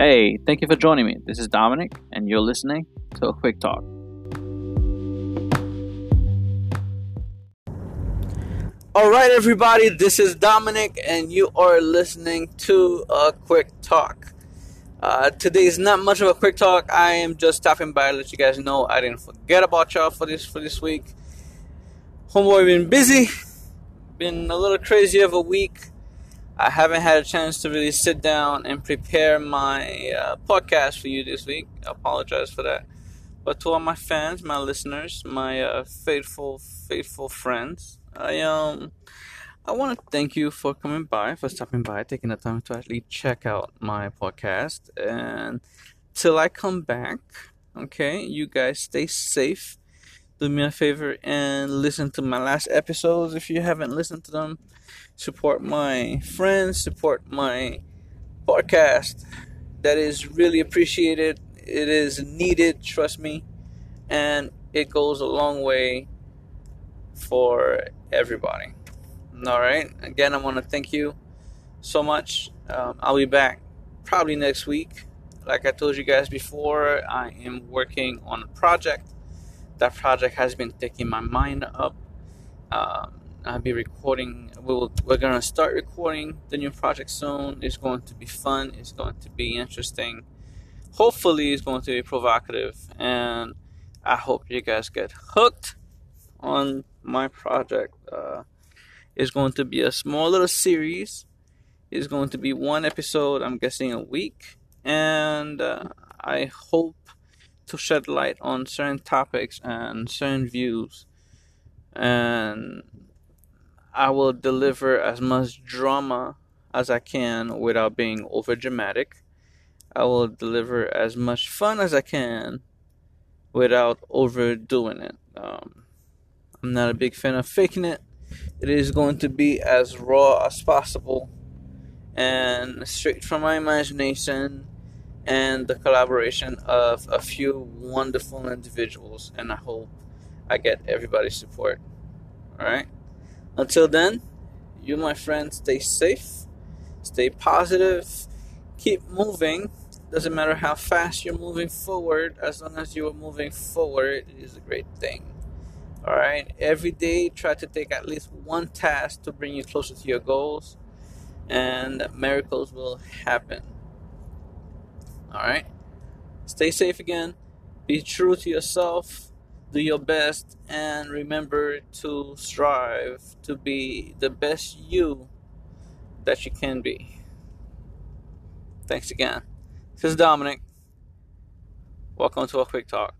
Hey, thank you for joining me. This is Dominic, and you're listening to a quick talk. All right, everybody, this is Dominic, and you are listening to a quick talk. Uh, today is not much of a quick talk. I am just stopping by to let you guys know I didn't forget about y'all for this for this week. Homeboy been busy, been a little crazy of a week. I haven't had a chance to really sit down and prepare my uh, podcast for you this week. I apologize for that. But to all my fans, my listeners, my uh, faithful, faithful friends, I um, I want to thank you for coming by, for stopping by, taking the time to actually check out my podcast. And till I come back, okay, you guys stay safe. Do me a favor and listen to my last episodes if you haven't listened to them support my friends, support my podcast. That is really appreciated. It is needed, trust me, and it goes a long way for everybody. All right. Again, I want to thank you so much. Um, I'll be back probably next week. Like I told you guys before, I am working on a project. That project has been taking my mind up. Um, I'll be recording. We'll, we're gonna start recording the new project soon. It's going to be fun. It's going to be interesting. Hopefully, it's going to be provocative, and I hope you guys get hooked on my project. Uh, it's going to be a small little series. It's going to be one episode. I'm guessing a week, and uh, I hope to shed light on certain topics and certain views and I will deliver as much drama as I can without being over dramatic. I will deliver as much fun as I can without overdoing it. Um, I'm not a big fan of faking it. It is going to be as raw as possible and straight from my imagination and the collaboration of a few wonderful individuals. And I hope I get everybody's support. All right. Until then, you, my friends, stay safe, stay positive, keep moving. Doesn't matter how fast you're moving forward, as long as you are moving forward, it is a great thing. All right, every day try to take at least one task to bring you closer to your goals, and miracles will happen. All right, stay safe again, be true to yourself do your best and remember to strive to be the best you that you can be. Thanks again. This is Dominic. Welcome to a quick talk.